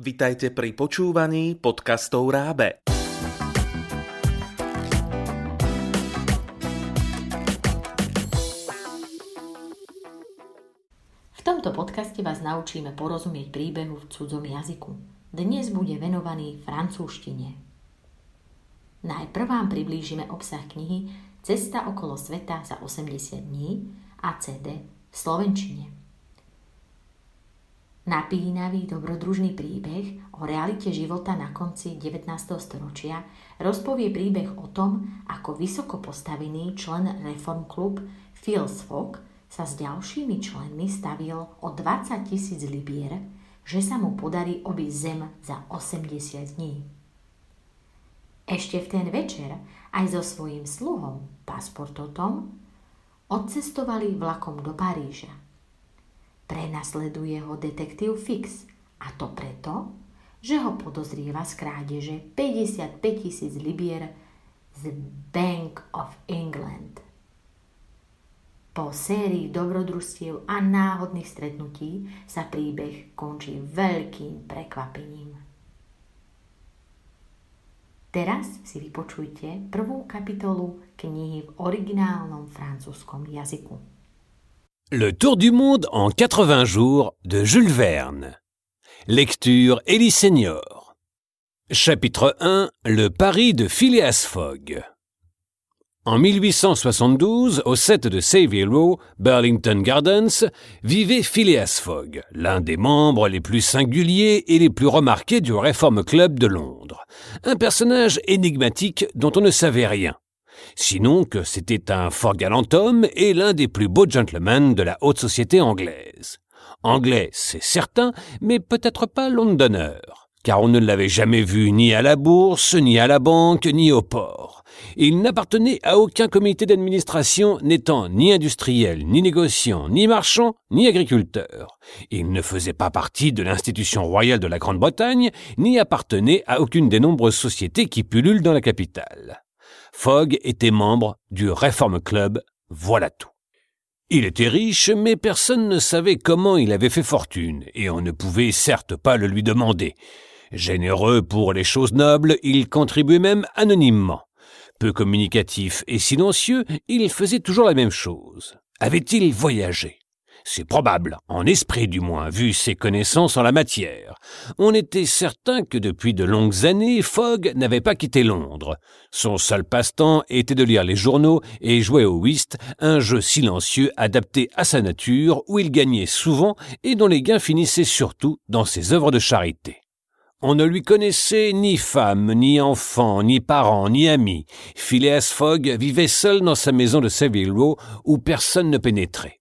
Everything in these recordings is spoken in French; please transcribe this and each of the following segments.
Vitajte pri počúvaní podcastov Rábe. V tomto podcaste vás naučíme porozumieť príbehu v cudzom jazyku. Dnes bude venovaný francúzštine. Najprv vám priblížime obsah knihy Cesta okolo sveta za 80 dní a CD v slovenčine. Napínavý dobrodružný príbeh o realite života na konci 19. storočia rozpovie príbeh o tom, ako vysoko postavený člen Reform Club Phil Fogg sa s ďalšími členmi stavil o 20 tisíc libier, že sa mu podarí obísť zem za 80 dní. Ešte v ten večer aj so svojím sluhom, pasportotom, odcestovali vlakom do Paríža. Prenasleduje ho detektív Fix a to preto, že ho podozrieva z krádeže 55 tisíc libier z Bank of England. Po sérii dobrodružstiev a náhodných stretnutí sa príbeh končí veľkým prekvapením. Teraz si vypočujte prvú kapitolu knihy v originálnom francúzskom jazyku. Le Tour du monde en 80 jours de Jules Verne. Lecture Elie Senior. Chapitre 1 Le pari de Phileas Fogg. En 1872, au 7 de Savile Row, Burlington Gardens, vivait Phileas Fogg, l'un des membres les plus singuliers et les plus remarqués du Reform Club de Londres. Un personnage énigmatique dont on ne savait rien sinon que c'était un fort galant homme et l'un des plus beaux gentlemen de la haute société anglaise. Anglais, c'est certain, mais peut-être pas londonneur, car on ne l'avait jamais vu ni à la bourse, ni à la banque, ni au port. Il n'appartenait à aucun comité d'administration n'étant ni industriel, ni négociant, ni marchand, ni agriculteur. Il ne faisait pas partie de l'institution royale de la Grande-Bretagne, ni appartenait à aucune des nombreuses sociétés qui pullulent dans la capitale. Fogg était membre du Reform Club, voilà tout. Il était riche, mais personne ne savait comment il avait fait fortune, et on ne pouvait certes pas le lui demander. Généreux pour les choses nobles, il contribuait même anonymement. Peu communicatif et silencieux, il faisait toujours la même chose. Avait-il voyagé? C'est probable, en esprit du moins, vu ses connaissances en la matière. On était certain que depuis de longues années, Fogg n'avait pas quitté Londres. Son seul passe-temps était de lire les journaux et jouer au whist, un jeu silencieux adapté à sa nature où il gagnait souvent et dont les gains finissaient surtout dans ses œuvres de charité. On ne lui connaissait ni femme, ni enfant, ni parents, ni amis. Phileas Fogg vivait seul dans sa maison de Savile Row où personne ne pénétrait.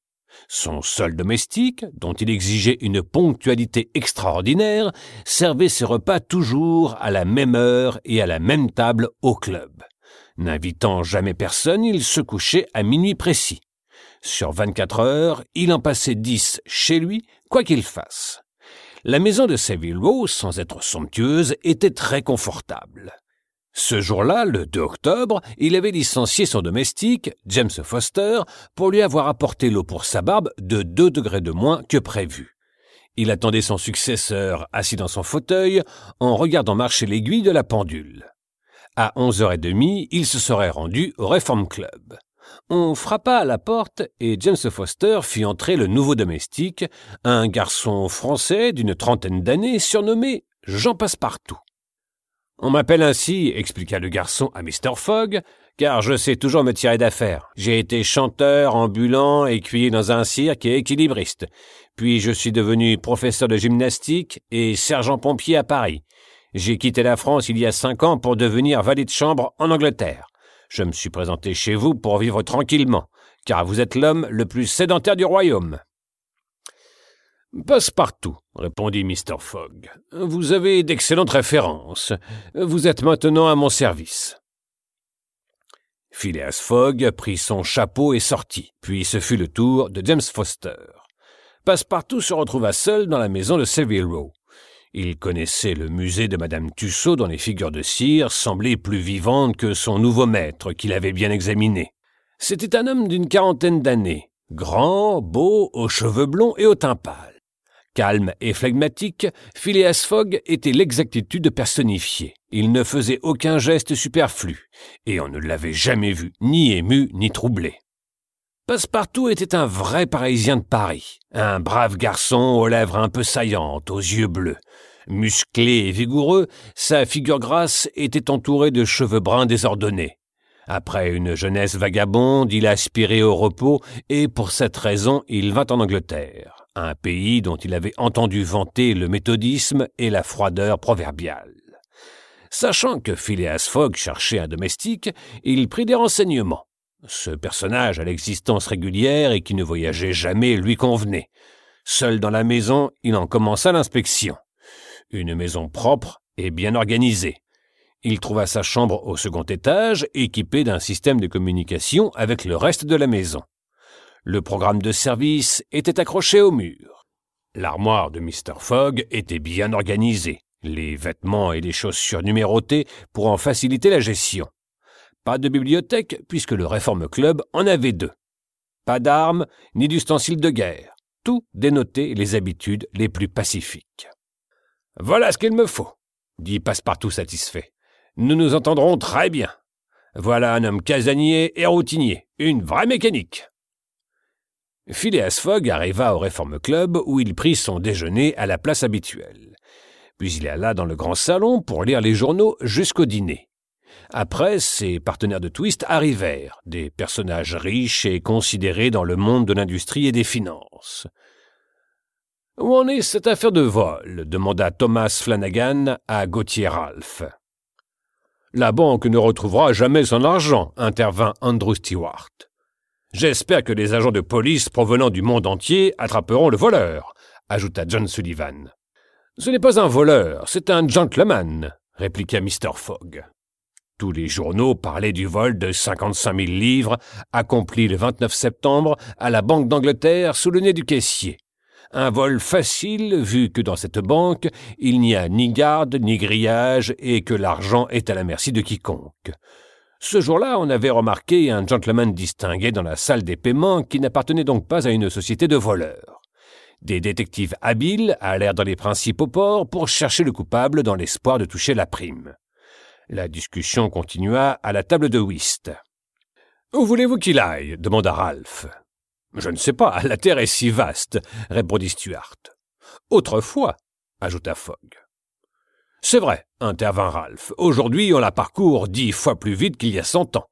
Son seul domestique, dont il exigeait une ponctualité extraordinaire, servait ses repas toujours à la même heure et à la même table au club. N'invitant jamais personne, il se couchait à minuit précis. Sur vingt-quatre heures, il en passait dix chez lui, quoi qu'il fasse. La maison de Savile Row, sans être somptueuse, était très confortable. Ce jour-là, le 2 octobre, il avait licencié son domestique, James Foster, pour lui avoir apporté l'eau pour sa barbe de deux degrés de moins que prévu. Il attendait son successeur assis dans son fauteuil en regardant marcher l'aiguille de la pendule. À onze heures et demie, il se serait rendu au Reform Club. On frappa à la porte et James Foster fit entrer le nouveau domestique, un garçon français d'une trentaine d'années surnommé Jean Passepartout. On m'appelle ainsi, expliqua le garçon à Mr. Fogg, car je sais toujours me tirer d'affaire. J'ai été chanteur, ambulant, écuyer dans un cirque et équilibriste. Puis je suis devenu professeur de gymnastique et sergent pompier à Paris. J'ai quitté la France il y a cinq ans pour devenir valet de chambre en Angleterre. Je me suis présenté chez vous pour vivre tranquillement, car vous êtes l'homme le plus sédentaire du royaume. Passe-partout, répondit Mr. Fogg. Vous avez d'excellentes références. Vous êtes maintenant à mon service. Phileas Fogg prit son chapeau et sortit, puis ce fut le tour de James Foster. Passepartout se retrouva seul dans la maison de Savile Row. Il connaissait le musée de Madame Tussaud dont les figures de cire semblaient plus vivantes que son nouveau maître qu'il avait bien examiné. C'était un homme d'une quarantaine d'années, grand, beau, aux cheveux blonds et au teint pâle Calme et flegmatique, Phileas Fogg était l'exactitude personnifiée. Il ne faisait aucun geste superflu, et on ne l'avait jamais vu ni ému ni troublé. Passepartout était un vrai Parisien de Paris, un brave garçon aux lèvres un peu saillantes, aux yeux bleus. Musclé et vigoureux, sa figure grasse était entourée de cheveux bruns désordonnés. Après une jeunesse vagabonde, il aspirait au repos et pour cette raison il vint en Angleterre, un pays dont il avait entendu vanter le méthodisme et la froideur proverbiale. Sachant que Phileas Fogg cherchait un domestique, il prit des renseignements. Ce personnage à l'existence régulière et qui ne voyageait jamais lui convenait. Seul dans la maison, il en commença l'inspection. Une maison propre et bien organisée. Il trouva sa chambre au second étage, équipée d'un système de communication avec le reste de la maison. Le programme de service était accroché au mur. L'armoire de Mr. Fogg était bien organisée, les vêtements et les chaussures numérotées pour en faciliter la gestion. Pas de bibliothèque, puisque le Réforme Club en avait deux. Pas d'armes, ni d'ustensiles de guerre. Tout dénotait les habitudes les plus pacifiques. Voilà ce qu'il me faut, dit Passepartout satisfait. Nous nous entendrons très bien. Voilà un homme casanier et routinier, une vraie mécanique. Phileas Fogg arriva au Réforme Club où il prit son déjeuner à la place habituelle. Puis il alla dans le grand salon pour lire les journaux jusqu'au dîner. Après, ses partenaires de twist arrivèrent, des personnages riches et considérés dans le monde de l'industrie et des finances. Où en est cette affaire de vol? demanda Thomas Flanagan à Gauthier Ralph. La banque ne retrouvera jamais son argent, intervint Andrew Stewart. J'espère que les agents de police provenant du monde entier attraperont le voleur, ajouta John Sullivan. Ce n'est pas un voleur, c'est un gentleman, répliqua Mr. Fogg. Tous les journaux parlaient du vol de 55 000 livres accompli le 29 septembre à la Banque d'Angleterre sous le nez du caissier. Un vol facile vu que dans cette banque il n'y a ni garde ni grillage et que l'argent est à la merci de quiconque. Ce jour-là, on avait remarqué un gentleman distingué dans la salle des paiements qui n'appartenait donc pas à une société de voleurs. Des détectives habiles allèrent dans les principaux ports pour chercher le coupable dans l'espoir de toucher la prime. La discussion continua à la table de whist. Où voulez-vous qu'il aille? demanda Ralph. Je ne sais pas, la terre est si vaste, répondit Stuart. Autrefois, ajouta Fogg. C'est vrai, intervint Ralph. Aujourd'hui, on la parcourt dix fois plus vite qu'il y a cent ans.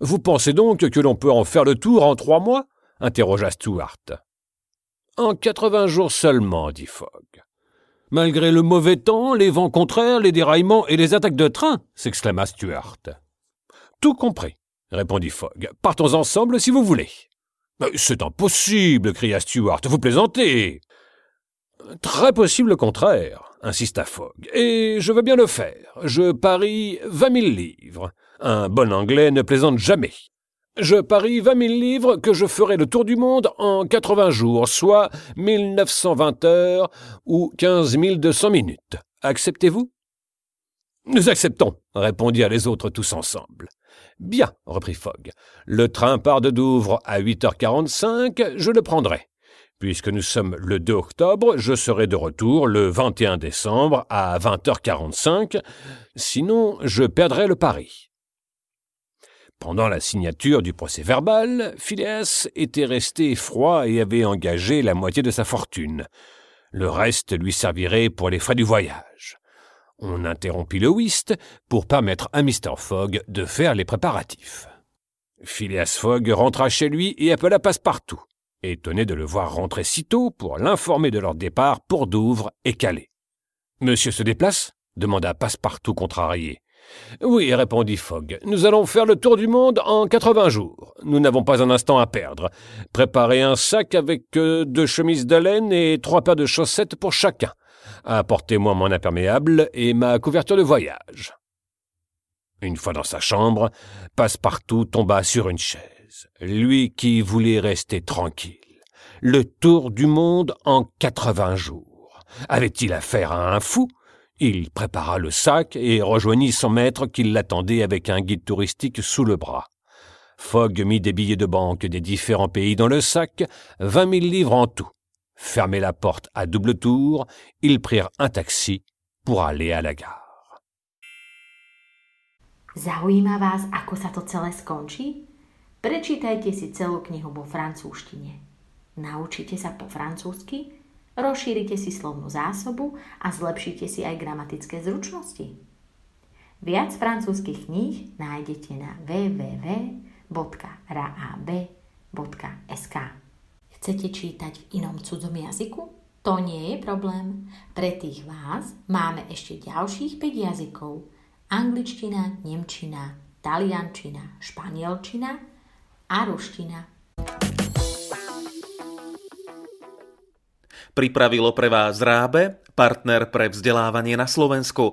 Vous pensez donc que l'on peut en faire le tour en trois mois? interrogea Stuart. En quatre-vingts jours seulement, dit Fogg. Malgré le mauvais temps, les vents contraires, les déraillements et les attaques de train, s'exclama Stuart. Tout compris, répondit Fogg. Partons ensemble si vous voulez. C'est impossible, cria Stuart. Vous plaisantez. Très possible le contraire, insista Fogg. Et je veux bien le faire. Je parie vingt mille livres. Un bon anglais ne plaisante jamais. Je parie vingt mille livres que je ferai le tour du monde en quatre-vingts jours, soit mille neuf cent vingt heures ou quinze mille deux cents minutes. Acceptez-vous? Nous acceptons, répondirent les autres tous ensemble. Bien, reprit Fogg. Le train part de Douvres à huit heures quarante-cinq, je le prendrai. Puisque nous sommes le 2 octobre, je serai de retour le 21 décembre à 20h45, sinon je perdrai le pari. Pendant la signature du procès-verbal, Phileas était resté froid et avait engagé la moitié de sa fortune. Le reste lui servirait pour les frais du voyage. On interrompit le whist pour permettre à Mr. Fogg de faire les préparatifs. Phileas Fogg rentra chez lui et appela Passepartout, étonné de le voir rentrer si tôt pour l'informer de leur départ pour Douvres et Calais. Monsieur se déplace? demanda Passepartout contrarié. Oui, répondit Fogg. Nous allons faire le tour du monde en quatre-vingts jours. Nous n'avons pas un instant à perdre. Préparez un sac avec euh, deux chemises de laine et trois paires de chaussettes pour chacun. Apportez-moi mon imperméable et ma couverture de voyage. Une fois dans sa chambre, Passepartout tomba sur une chaise. Lui qui voulait rester tranquille. Le tour du monde en quatre-vingts jours. Avait-il affaire à un fou? Il prépara le sac et rejoignit son maître qui l'attendait avec un guide touristique sous le bras. Fogg mit des billets de banque des différents pays dans le sac, vingt mille livres en tout. fermé la porte à double tour, ils prirent un taxi pour aller à la gare. Prečítajte si celú knihu vo francúzštine. Naučite sa po francúzsky, rozšírite si slovnú zásobu a zlepšite si aj gramatické zručnosti. Viac francúzskych kníh nájdete na www.rab.sk Chcete čítať v inom cudzom jazyku? To nie je problém. Pre tých vás máme ešte ďalších 5 jazykov – angličtina, nemčina, taliančina, španielčina a ruština. Pripravilo pre vás Rábe, partner pre vzdelávanie na Slovensku.